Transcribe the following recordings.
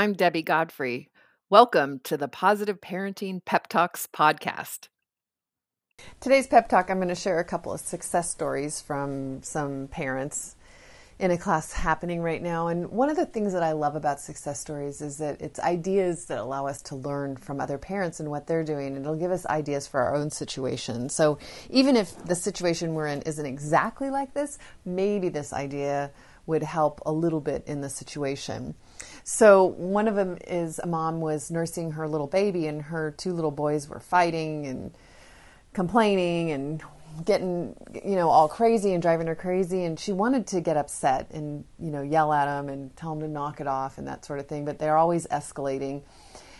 I'm Debbie Godfrey. Welcome to the Positive Parenting Pep Talks podcast. Today's pep talk, I'm going to share a couple of success stories from some parents in a class happening right now. And one of the things that I love about success stories is that it's ideas that allow us to learn from other parents and what they're doing. It'll give us ideas for our own situation. So even if the situation we're in isn't exactly like this, maybe this idea would help a little bit in the situation. So one of them is a mom was nursing her little baby, and her two little boys were fighting and complaining and getting you know all crazy and driving her crazy. And she wanted to get upset and you know yell at them and tell them to knock it off and that sort of thing. But they're always escalating.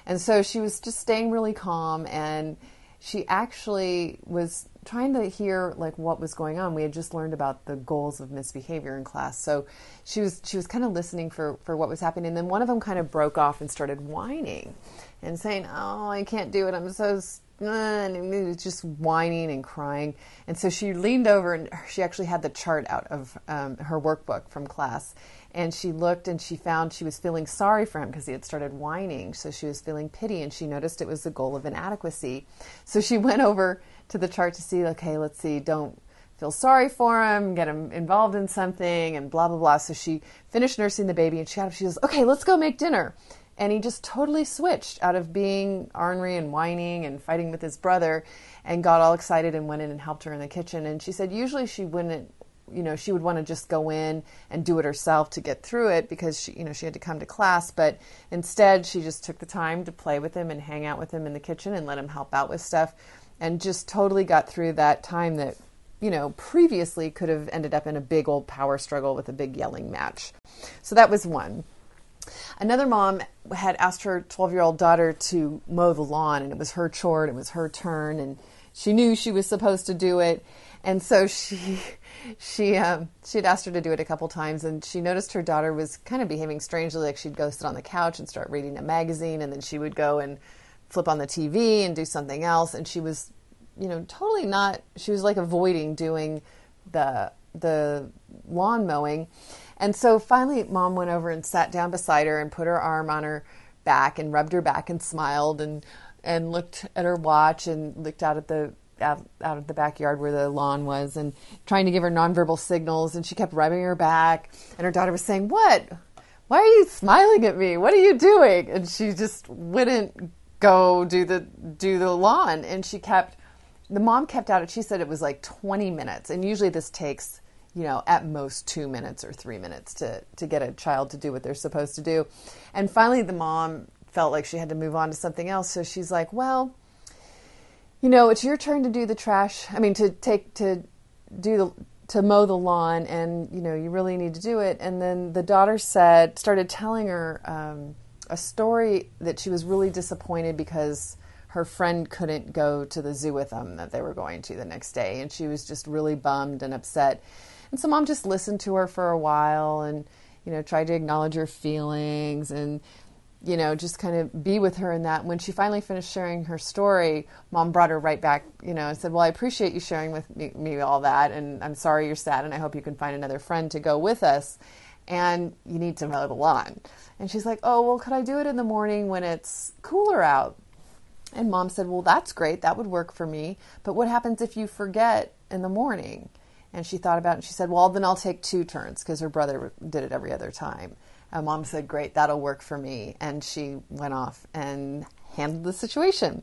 And so she was just staying really calm and she actually was trying to hear like what was going on we had just learned about the goals of misbehavior in class so she was she was kind of listening for for what was happening and then one of them kind of broke off and started whining and saying oh i can't do it i'm so and just whining and crying. And so she leaned over and she actually had the chart out of um, her workbook from class. And she looked and she found she was feeling sorry for him because he had started whining. So she was feeling pity and she noticed it was the goal of inadequacy. So she went over to the chart to see, okay, let's see, don't feel sorry for him, get him involved in something, and blah, blah, blah. So she finished nursing the baby and she got up, she goes, okay, let's go make dinner and he just totally switched out of being ornery and whining and fighting with his brother and got all excited and went in and helped her in the kitchen and she said usually she wouldn't you know she would want to just go in and do it herself to get through it because she you know she had to come to class but instead she just took the time to play with him and hang out with him in the kitchen and let him help out with stuff and just totally got through that time that you know previously could have ended up in a big old power struggle with a big yelling match so that was one Another mom had asked her 12 year old daughter to mow the lawn, and it was her chore, and it was her turn, and she knew she was supposed to do it. And so she she um, she had asked her to do it a couple times, and she noticed her daughter was kind of behaving strangely. Like she'd go sit on the couch and start reading a magazine, and then she would go and flip on the TV and do something else. And she was, you know, totally not. She was like avoiding doing the the lawn mowing. And so finally, mom went over and sat down beside her and put her arm on her back and rubbed her back and smiled and and looked at her watch and looked out at the out, out of the backyard where the lawn was and trying to give her nonverbal signals and she kept rubbing her back and her daughter was saying what? Why are you smiling at me? What are you doing? And she just wouldn't go do the do the lawn. And she kept the mom kept at it she said it was like 20 minutes. And usually this takes you know, at most two minutes or three minutes to, to get a child to do what they're supposed to do. And finally, the mom felt like she had to move on to something else. So she's like, well, you know, it's your turn to do the trash. I mean, to take, to do the, to mow the lawn and, you know, you really need to do it. And then the daughter said, started telling her um, a story that she was really disappointed because her friend couldn't go to the zoo with them that they were going to the next day. And she was just really bummed and upset. And so mom just listened to her for a while and, you know, tried to acknowledge her feelings and, you know, just kind of be with her in that. When she finally finished sharing her story, mom brought her right back, you know, and said, Well, I appreciate you sharing with me, me all that. And I'm sorry you're sad. And I hope you can find another friend to go with us. And you need to mow the lawn. And she's like, Oh, well, could I do it in the morning when it's cooler out? And mom said, Well, that's great. That would work for me. But what happens if you forget in the morning? And she thought about it and she said, Well, then I'll take two turns because her brother did it every other time. And mom said, Great, that'll work for me. And she went off and handled the situation.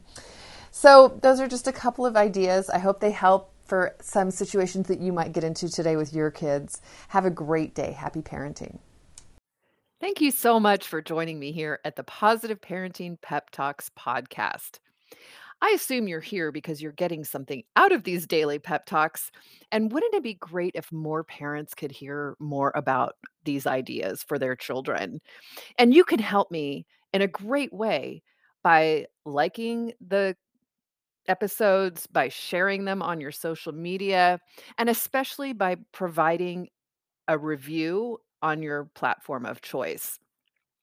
So, those are just a couple of ideas. I hope they help for some situations that you might get into today with your kids. Have a great day. Happy parenting. Thank you so much for joining me here at the Positive Parenting Pep Talks podcast. I assume you're here because you're getting something out of these daily pep talks. And wouldn't it be great if more parents could hear more about these ideas for their children? And you can help me in a great way by liking the episodes, by sharing them on your social media, and especially by providing a review on your platform of choice.